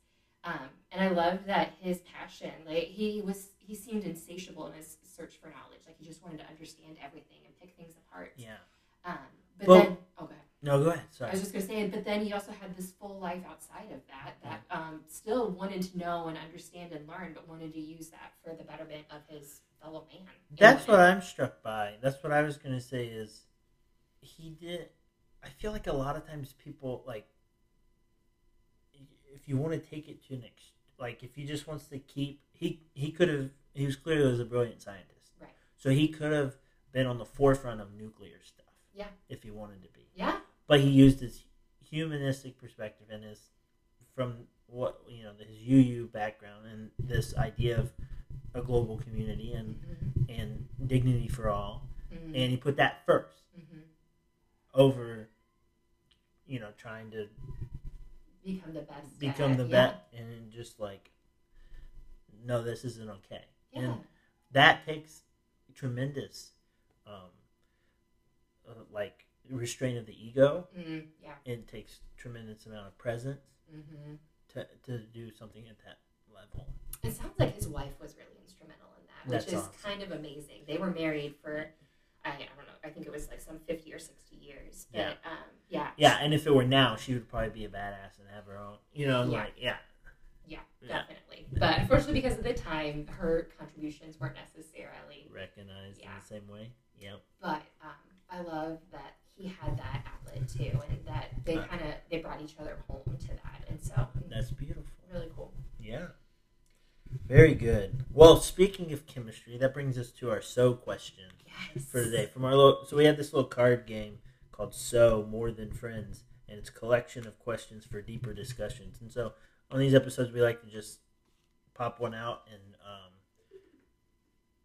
Um, and I love that his passion, like he was, he seemed insatiable in his search for knowledge. Like he just wanted to understand everything and pick things apart. Yeah. Um, but Well- then, oh, go ahead. No, go ahead. Sorry. I was just gonna say, but then he also had this full life outside of that that um, still wanted to know and understand and learn, but wanted to use that for the betterment of his fellow man. That's what. I'm struck by. That's what I was gonna say is he did. I feel like a lot of times people like if you want to take it to an ex, like if he just wants to keep he he could have he was clearly was a brilliant scientist, Right. So he could have been on the forefront of nuclear stuff, Yeah. if he wanted to be. Yeah. But he used his humanistic perspective and his from what you know his UU background and this idea of a global community and Mhm. and dignity for all, Mhm. and he put that first Mhm. over, you know, trying to Become the best. become at- the yeah. vet and just like, no, this isn't okay, Yeah. and that takes tremendous, um, uh, like restraint of the ego. Mm-hmm. yeah. It takes tremendous amount of presence mm-hmm. to to do something at that level. It sounds like his wife was really instrumental in that, which That's is awesome. kind of amazing. They were married for, I, I don't know, I think it was like some 50 or 60 years. But, Yeah. um, yeah. Yeah, and if it were now, she would probably be a badass and have her own, you know, Yeah. like yeah, Yeah, Yeah. definitely. But unfortunately, because of the time, her contributions weren't necessarily. recognized in the same way. Yep. But um, I love that he had that outlet too, and that they kind of they brought each other home to that, and so That's beautiful. really cool. Yeah. Very good. Well, speaking of chemistry, that brings us to our so question Yes. for today. From our little, so we have this little card game called So More Than Friends, and it's a collection of questions for deeper discussions. And so on these episodes, we like to just pop one out and um,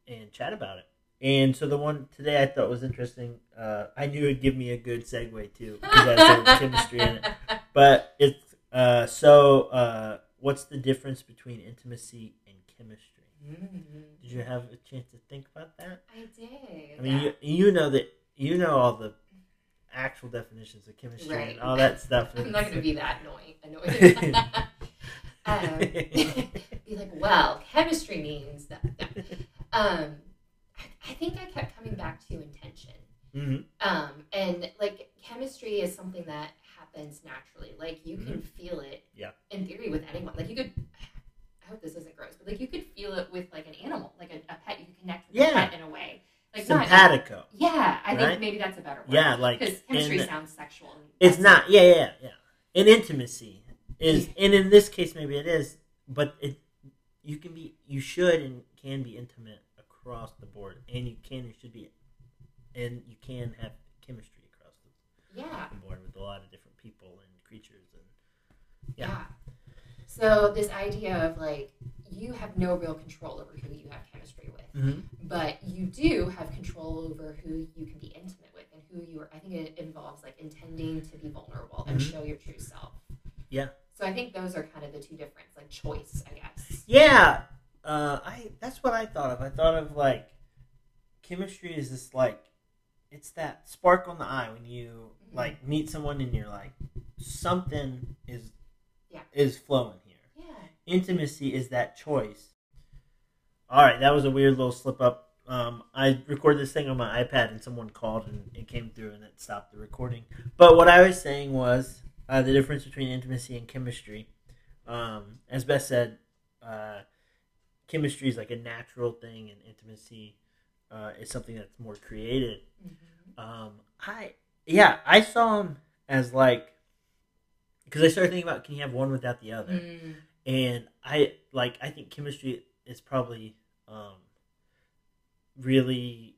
and chat about it. And so the one today I thought was interesting. Uh, I knew it'd give me a good segue too because I said [laughs] chemistry in it. But it's uh, so. Uh, what's the difference between intimacy chemistry? Mm, Did you have a chance to think about that? I did. I mean, you, you know that you know all the actual definitions of chemistry Right. and all that stuff. [laughs] I'm not going to be that annoying. annoying. [laughs] um, [laughs] be like, well, chemistry means that. that. Um, I, I think I kept coming back to intention. hmm Um, and like chemistry is something that happens naturally. Like you can feel it. Yeah. In theory, with anyone, like you could. Hope this isn't gross, but like you could feel it with like an animal, like a, a pet. You could connect with Yeah. a pet in a way. Like not. Simpatico. Yeah, I think maybe that's a better word. Yeah, like because chemistry sounds sexual. It's not. Yeah, yeah, yeah. And intimacy is, [laughs] and in this case, maybe it is, but it you can be, you should and can be intimate across the board, and you can and should be, and you can have chemistry across the Yeah. board with a lot of different people and creatures and Yeah. Yeah. So this idea of like you have no real control over who you have chemistry with, mm-hmm. but you do have control over who you can be intimate with and who you are. I think it involves like intending to be vulnerable and Mhm. show your true self. Yeah. So I think those are kind of the two difference, like choice, I guess. Yeah, uh, I that's what I thought of. I thought of like chemistry is this like it's that spark on the eye when you Mhm. like meet someone and you're like something is Yeah. is flowing here. Yeah. Intimacy is that choice. All right, that was a weird little slip up. Um, I recorded this thing on my iPad and someone called and it came through and it stopped the recording. But what I was saying was uh, the difference between intimacy and chemistry. Um, as Beth said, uh, chemistry is like a natural thing, and intimacy uh, is something that's more created. Mhm. Um, I yeah, I saw him as like because I started thinking about can you have one without the other, Mm, and I like I think chemistry is probably um, really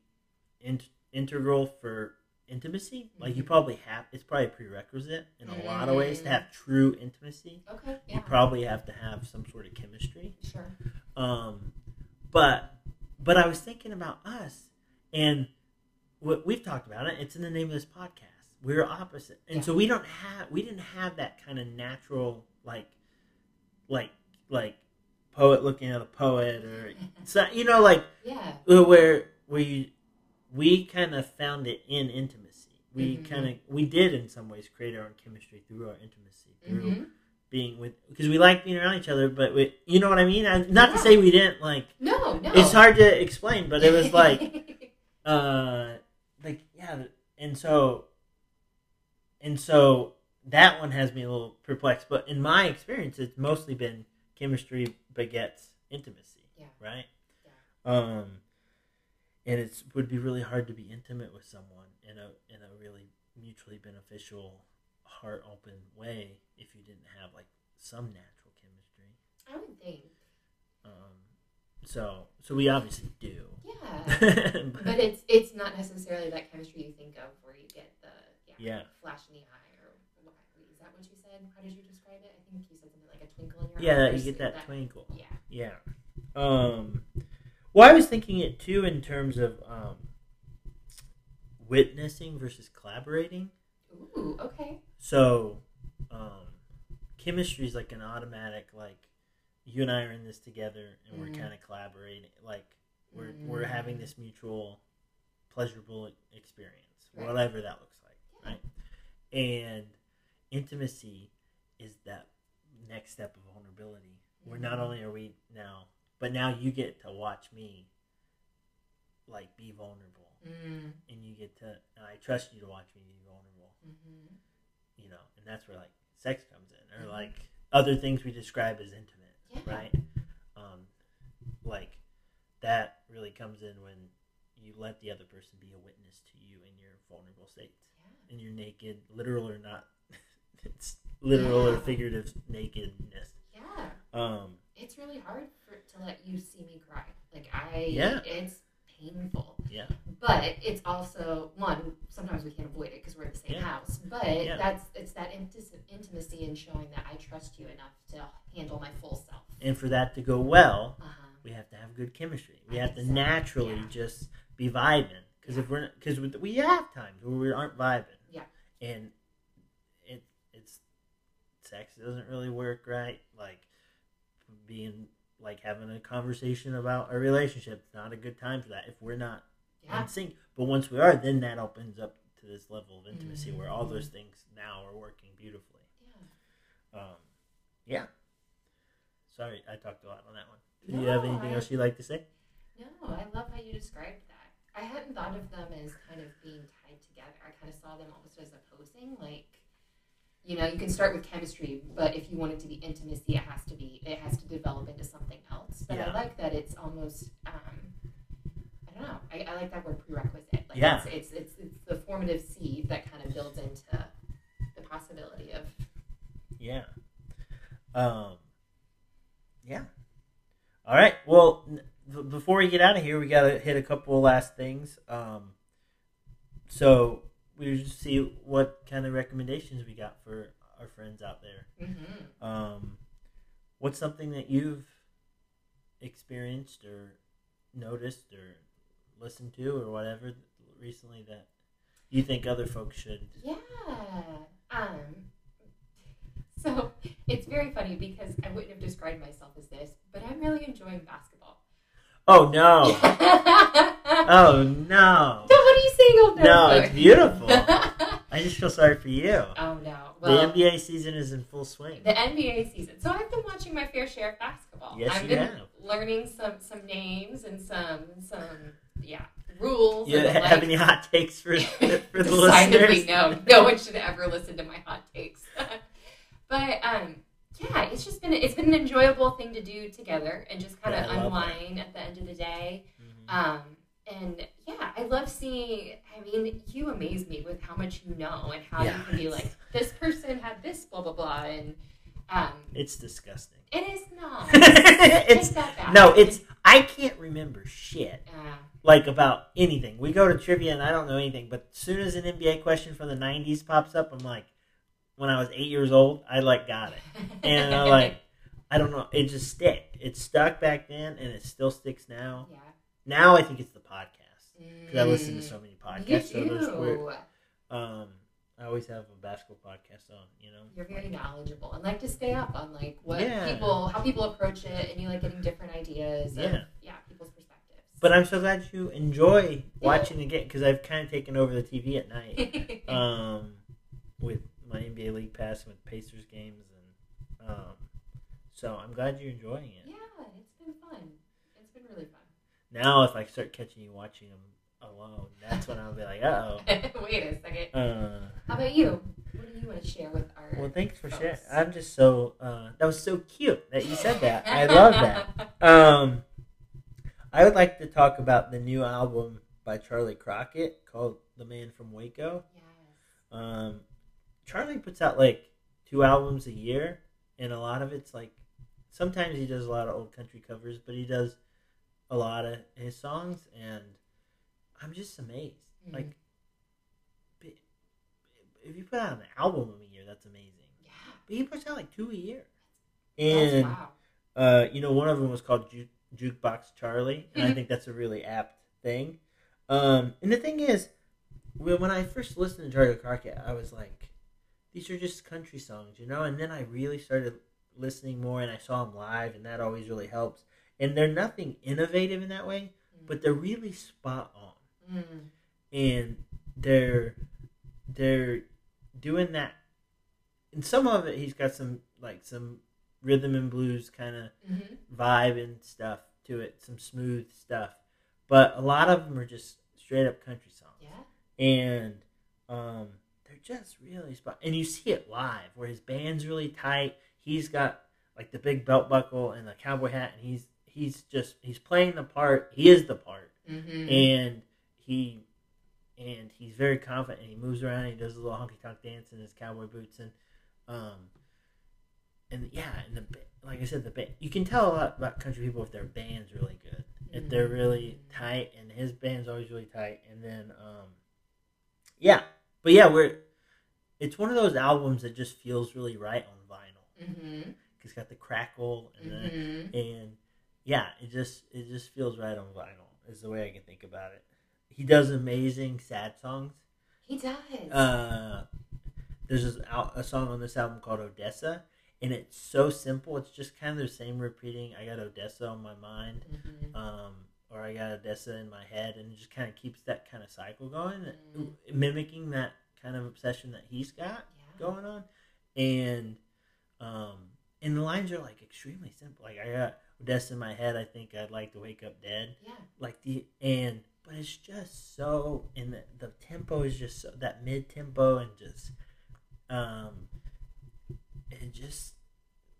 in- integral for intimacy. Like you Mhm. probably have it's probably a prerequisite in a lot of ways to Mm. have true intimacy. Okay. yeah. You probably have to have some sort of chemistry. Sure. Um, but but I was thinking about us, and what we've talked about it. It's in the name of this podcast. We're opposite, and Yeah. so we don't have we didn't have that kind of natural like like like poet looking at a poet or [laughs] so you know like Yeah. where you we kind of found it in intimacy. We Mhm. kind of we did in some ways create our own chemistry through our intimacy through Mhm. being with because we like being around each other, but we, you know what I mean. I, not to say we didn't like. No. No. It's hard to explain, but it was like, [laughs] uh, like yeah, and so, and so that one has me a little perplexed. But in my experience, it's mostly been chemistry begets intimacy. Yeah. Right. Yeah. Um, and it would be really hard to be intimate with someone in a in a really mutually beneficial, heart open way if you didn't have like some natural chemistry. I would think. Um, so so we obviously do. Yeah. But- [laughs] But it's it's not necessarily that chemistry you think of where you get yeah, Yeah. flash in the eye or what, is that what you said? How did you describe it? I think you said something like a twinkle in your eye. yeah, you get that twinkle. Yeah. Yeah. Um, well, I was thinking it too in terms of um, witnessing versus collaborating. Ooh, okay. So, um, chemistry is like an automatic, like you and I are in this together, and we're Mhm. kind of collaborating. Like we're we're having Mm. this mutual, pleasurable experience, Right. whatever that looks like, Yeah. And intimacy is that next step of vulnerability, where not Mhm. only are we now, but now you get to watch me, like be vulnerable, Mm, and you get to, and I trust you to watch me be vulnerable hmm you know, and that's where like sex comes in, or Mhm. like other things we describe as intimate, Yeah. right? Um, like that really comes in when you let the other person be a witness to you in your vulnerable states, Yeah. in your naked, literal or not, [laughs] it's literal or figurative nakedness. Yeah. Um, It's really hard for to let you see me cry. Like I, Yeah. it's painful. yeah, But it's also one. Sometimes we can't avoid it because we're in the same Yeah. house. But Yeah. that's it's that intimacy and showing that I trust you enough to handle my full self. and for that to go well, Uh-huh. we have to have good chemistry. We have to so, naturally yeah. just be vibing. Because if we're because we have times where we aren't vibing. And it it's sex doesn't really work right. Like being like having a conversation about a relationship. It's not a good time for that if we're not Yeah. in sync. But once we are, then that opens up to this level of intimacy where all Mm-hmm. those things now are working beautifully. Yeah. Um, yeah. Sorry, I talked a lot on that one. Do you have anything I- else you'd like to say? No, I love how you described that. I hadn't thought of them as kind of being tied together. I kind of saw them almost as opposing. Like, you know, you can start with chemistry, but if you want it to be intimacy, it has to be it has to develop into something else. But Yeah. I like that it's almost um, I don't know. I, I like that word prerequisite. Like Yeah. it's, it's it's it's the formative seed that kind of builds into the possibility of Yeah. Um, yeah. All right. Well, n- b- before we get out of here, we got to hit a couple of last things. Um, so we just see what kind of recommendations we got for our friends out there. mm-hmm. Um, what's something that you've experienced or noticed or listened to or whatever recently that you think other folks should? Yeah. Um. So it's very funny because I wouldn't have described myself as this, but I'm really enjoying basketball. Oh no! [laughs] oh. No! What are you saying? Oh no! No, for? it's beautiful. [laughs] I just feel sorry for you. oh no! Well, the NBA season is in full swing. the NBA season. So I've been watching my fair share of basketball. Yes, I've you been have. learning some some names and some some yeah rules. You and, ha- like, have any hot takes for [laughs] for the listeners? no. No one should ever listen to my hot takes. but um, yeah, it's just been it's been an enjoyable thing to do together and just kind of that. unwind at the end of the day. Mhm. Um, and yeah, I love seeing. I mean, you amaze me with how much you know and how Yeah, you can be like, this person had this, blah blah blah, and um, It's disgusting. it is not. [laughs] it's back. no, it's I can't remember shit Uh, like about anything. We go to trivia and I don't know anything, but as soon as an NBA question from the '90s pops up, I'm like, when I was eight years old, I like got it, and I like, I don't know, it just stick. It stuck back then, and it still sticks now. yeah. Now I think it's the podcast because I listen to Mm. so many You podcasts. So there's weird, um, I always have a basketball podcast on. You know, You're very knowledgeable and like to stay up on like what Yeah. people, how people approach it, and you like getting different ideas. Of, Yeah. yeah, people's perspectives. but I'm so glad you enjoy [laughs] watching game because I've kind of taken over the TV at night. [laughs] um, with my NBA League Pass with Pacers games, and um, so I'm glad you're enjoying it. yeah, it's been fun. It's been really fun. Now, if I start catching you watching them alone, that's when I'll be like, uh oh [laughs] Wait a second. Uh, How about you? What do you want to share with our? well, thanks for sharing. I'm just so uh, that was so cute that you said that. I [laughs] love that. Um, I would like to talk about the new album by Charley Crockett called "The Man from Waco." yes. Um, Charley puts out like two albums a year, and a lot of it's like sometimes he does a lot of old country covers, but he does a lot of his songs, and I'm just amazed. Mhm. Like, if you put out an album a year, that's amazing. Yeah. But he puts out like two a year, and wow. uh, you know, one of them was called Ju- Jukebox Charley, and I [laughs] think that's a really apt thing. Um, and the thing is, when when I first listened to Charley Crockett, I was like, these are just country songs, you know. And then I really started listening more, and I saw him live, and that always really helps. And they're nothing innovative in that way, but they're really spot on Mm. and they're they're doing that and some of it he's got some like some rhythm and blues kind of Mhm. vibe and stuff to it some smooth stuff but a lot of them are just straight up country songs Yeah. and um just really spot and you see it live where his band's really tight he's got like the big belt buckle and the cowboy hat and he's he's just he's playing the part he is the part Mm-hmm. and he and he's very confident and he moves around he does a little honky tonk dance in his cowboy boots and um and yeah, and the like I said, the band you can tell a lot about country people if their band's really good, if they're really Mm. tight, and his band's always really tight. And then, um, yeah, but yeah, we're it's one of those albums that just feels really right on vinyl. Mm-hmm. It's got the crackle and Mm-hmm. and yeah, it just it just feels right on vinyl. Is the way I can think about it. He does amazing sad songs. He does. Uh, there's this a song on this album called Odessa, and it's so simple. It's just kind of the same repeating. I got Odessa on my mind, Mhm. um, or I got Odessa in my head, and it just kind of keeps that kind of cycle going, Mm. mimicking that kind of obsession that he's got Yeah. going on, and um, and the lines are like extremely simple. Like I got Odessa in my head. I think I'd like to wake up dead. Yeah. Like the and but it's just so and the, the tempo is just so, that mid tempo and just um and just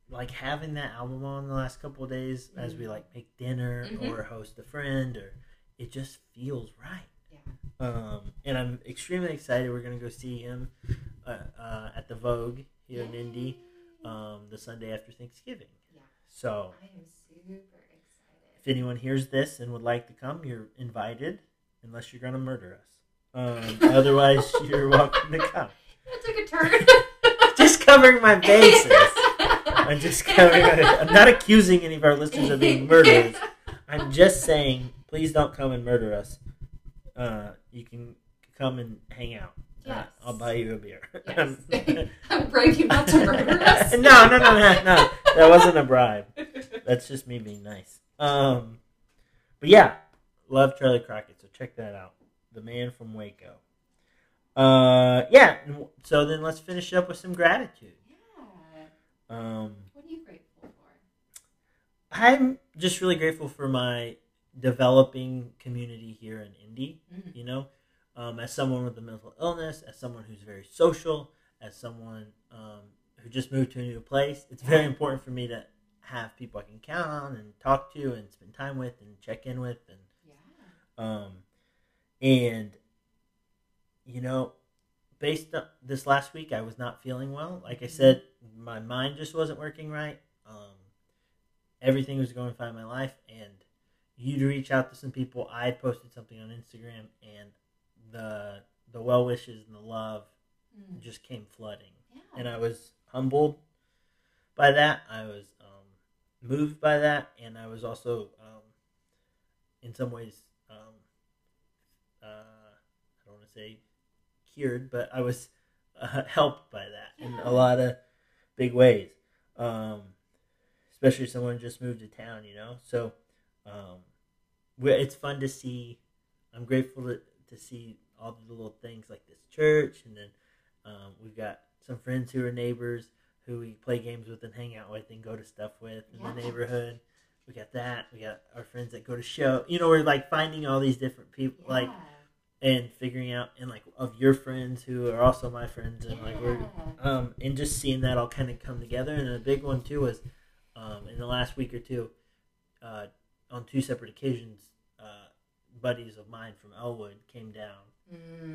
like having that album on the last couple of days as we Mhm. like make dinner Mhm. or host a friend or it just feels right. Um, and I'm extremely excited. We're gonna go see him uh, uh, at the Vogue here in Indy um, the Sunday after Thanksgiving. Yeah. So I am super excited. if anyone hears this and would like to come, you're invited, unless you're gonna murder us. Um, [laughs] otherwise, you're welcome to come. [laughs] That took a turn. [laughs] Just covering my bases. I'm just covering. I'm not accusing any of our listeners of being murderers. I'm just saying, please don't come and murder us. Uh, you can come and hang out. Uh, I'll buy you a beer. Yes. [laughs] I will [laughs] brave you not to murder [laughs] us. no, no, no, no, no. That wasn't a bribe. That's just me being nice. Um, but yeah, love Charley Crockett. So check that out. The man from Waco. Uh, yeah. So then let's finish up with some gratitude. Yeah. Um, What are you grateful for? I'm just really grateful for my developing community here in Indy. Mm. You know, um, as someone with a mental illness, as someone who's very social, as someone um, who just moved to a new place, it's very important for me to have people I can count on and talk to and spend time with and check in with and Yeah. um, and you know, based on this last week, I was not feeling well. Like I said, my mind just wasn't working right. Um, everything was going fine in my life, and you'd reach out to some people. I had posted something on Instagram, and the the well wishes and the love Mm. just came flooding, Yeah. and I was humbled by that. I was um, moved by that, and I was also, um, in some ways, um, uh, I don't want to say cured, but I was uh, [laughs] helped by that in a lot of big ways. Um, especially someone just moved to town, you know. So, um, we it's fun to see. I'm grateful to, to see all the little things like this church, and then um, we've got some friends who are neighbors who we play games with and hang out with and go to stuff with in the neighborhood. We got that. We got our friends that go to show. You know, we're like finding all these different people, like and figuring out and like of your friends who are also my friends, and like we're um, and just seeing that all kind of come together. And a big one too was um, in the last week or two, uh, on two separate occasions, uh, buddies of mine from Elwood came down,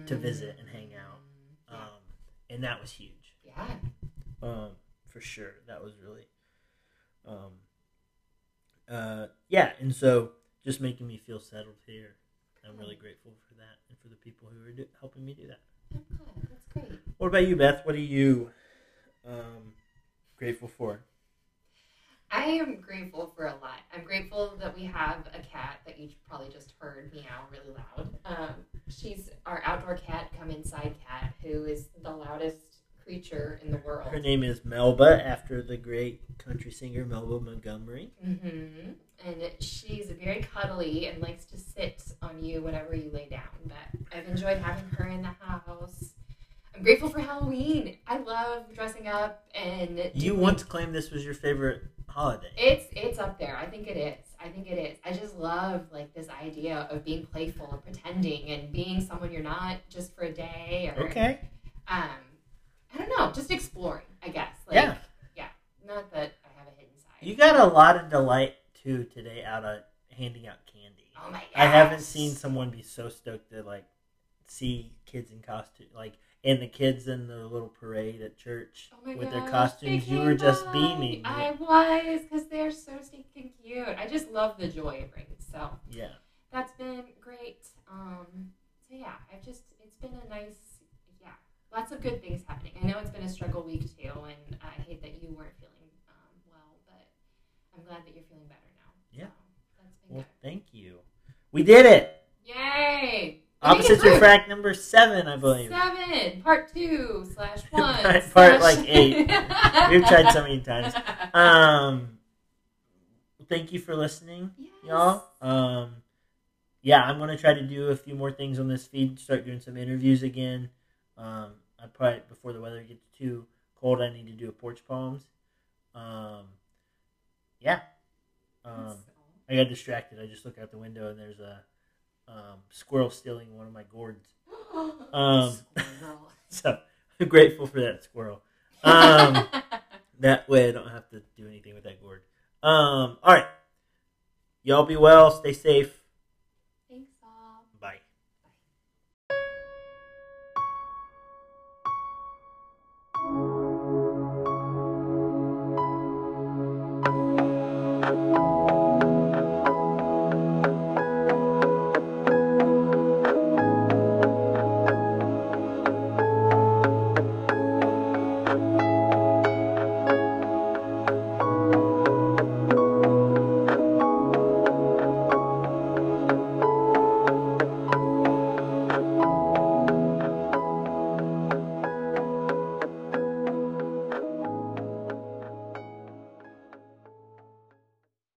to visit and hang out. Mm. um, and that was huge, yeah. um, for sure. That was really, um, uh, yeah. And so just making me feel settled here. I'm really grateful for that and for the people who are do- helping me do that. I'm. That's great. What about you, Beth? What are you um, grateful for? I am grateful for a lot. I'm grateful that we have a cat that you probably just heard meow really loud. Um, she's our outdoor cat, come inside cat, who is the loudest creature in the world. Her name is Melba, after the great country singer Melba Montgomery. Mm-hmm. And she's very cuddly and likes to sit on you whenever you lay down. But I've enjoyed having her in the house. I'm grateful for Halloween. I love dressing up and Do You once claimed this was your favorite holiday. It's it's up there. I think it is. I think it is. I just love like this idea of being playful and pretending and being someone you're not just for a day or Okay. um I don't know, just exploring, I guess. Like Yeah. yeah. Not that I have a hidden side. You got a lot of delight too today out of handing out candy. oh my gosh. I haven't seen someone be so stoked to like see kids in costume. Like and the kids in the little parade at church Oh with their costumes. You were just beaming. I was because they're so stinking cute. I just love the joy of it brings. So yeah. that's been great. Um, so yeah, I've just it's been a nice yeah, lots of good things happening. I know it's been a struggle week too, and I hate that you weren't feeling um, well, but I'm glad that you're feeling better now. Yeah. so that's been Well, good. thank you. We did it. Yay! Opposites refract number seven, I believe. Seven, part two slash [laughs] one, Part- part, like, eight. [laughs] We've tried so many times. Um, thank you for listening, Yes. y'all. Um, yeah, I'm gonna try to do a few more things on this feed. Start doing some interviews again. Um, I probably before the weather gets too cold, I need to do a porch poems. Um, yeah. Um, I got distracted. I just looked out the window and there's a um, squirrel stealing one of my gourds. [gasps] Um, [laughs] So I'm grateful for that squirrel. Um, [laughs] that way I don't have to do anything with that gourd. Um, all right. Y'all be well. Stay safe.